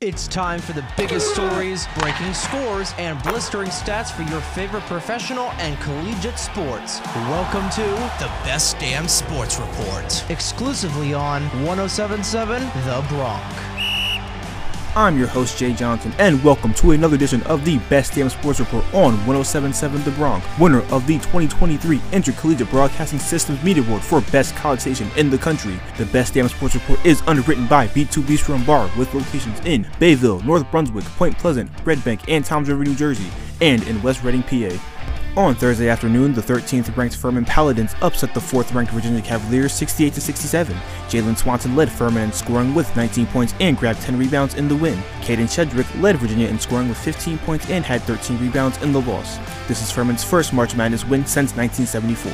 It's time for the biggest stories, breaking scores, and blistering stats for your favorite professional and collegiate sports. Welcome to the Best Damn Sports Report, exclusively on 1077 The Bronc. I'm your host, Jay Johnson, and welcome to another edition of the Best Damn Sports Report on 1077 The Bronc, winner of the 2023 Intercollegiate Broadcasting Systems Media Award for Best College Station in the country. The Best Damn Sports Report is underwritten by B2 Bistro and Bar with locations in Bayville, North Brunswick, Point Pleasant, Red Bank, and Toms River, New Jersey, and in West Reading, PA. On Thursday afternoon, the 13th ranked Furman Paladins upset the 4th ranked Virginia Cavaliers 68 67. Jalen Slawson led Furman in scoring with 19 points and grabbed 10 rebounds in the win. Kadin Shedrick led Virginia in scoring with 15 points and had 13 rebounds in the loss. This is Furman's first March Madness win since 1974.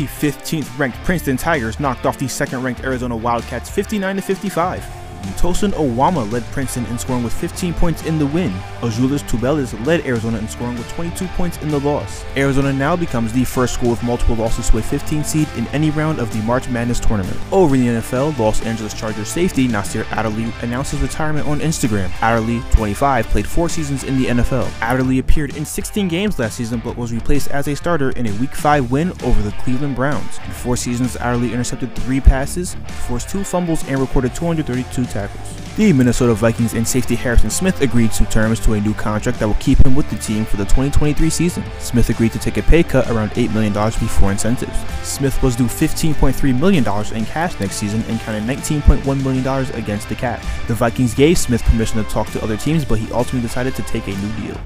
The 15th ranked Princeton Tigers knocked off the second ranked Arizona Wildcats 59 55. Tosan Owama led Princeton in scoring with 15 points in the win. Azuolas Tubelis led Arizona in scoring with 22 points in the loss. Arizona now becomes the first school with multiple losses to a 15 seed in any round of the March Madness tournament. Over in the NFL, Los Angeles Chargers safety Nasir Adderley announced his retirement on Instagram. Adderley, 25, played four seasons in the NFL. Adderley appeared in 16 games last season but was replaced as a starter in a Week 5 win over the Cleveland Browns. In four seasons, Adderley intercepted three passes, forced two fumbles, and recorded 232 tackles. The Minnesota Vikings and safety Harrison Smith agreed to terms to a new contract that will keep him with the team for the 2023 season. Smith agreed to take a pay cut around $8 million before incentives. Smith was due $15.3 million in cash next season and counted $19.1 million against the cap. The Vikings gave Smith permission to talk to other teams, but he ultimately decided to take a new deal.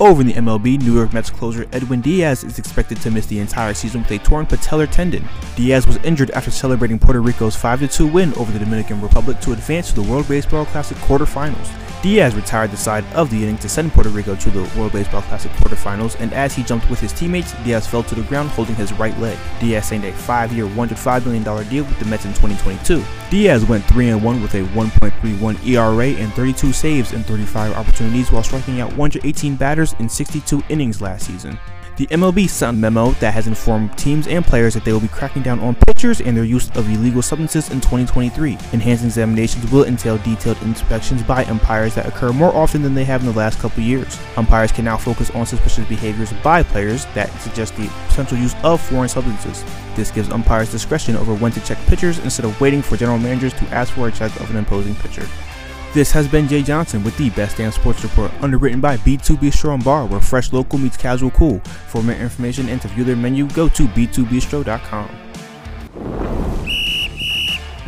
Over in the MLB, New York Mets closer Edwin Diaz is expected to miss the entire season with a torn patellar tendon. Diaz was injured after celebrating Puerto Rico's 5-2 win over the Dominican Republic to advance to the World Baseball Classic quarterfinals. Diaz retired the side of the inning to send Puerto Rico to the World Baseball Classic quarterfinals, and as he jumped with his teammates, Diaz fell to the ground holding his right leg. Diaz signed a five-year, $105 million deal with the Mets in 2022. Diaz went 3-1 with a 1.31 ERA and 32 saves in 35 opportunities while striking out 118 batters in 62 innings last season. The MLB sent a memo that has informed teams and players that they will be cracking down on pitchers and their use of illegal substances in 2023. Enhanced examinations will entail detailed inspections by umpires that occur more often than they have in the last couple years. Umpires can now focus on suspicious behaviors by players that suggest the potential use of foreign substances. This gives umpires discretion over when to check pitchers instead of waiting for general managers to ask for a check of an imposing pitcher. This has been Jay Johnson with the Best Damn Sports Report, underwritten by B2 Bistro and Bar, where fresh local meets casual cool. For more information and to view their menu, go to b2bistro.com.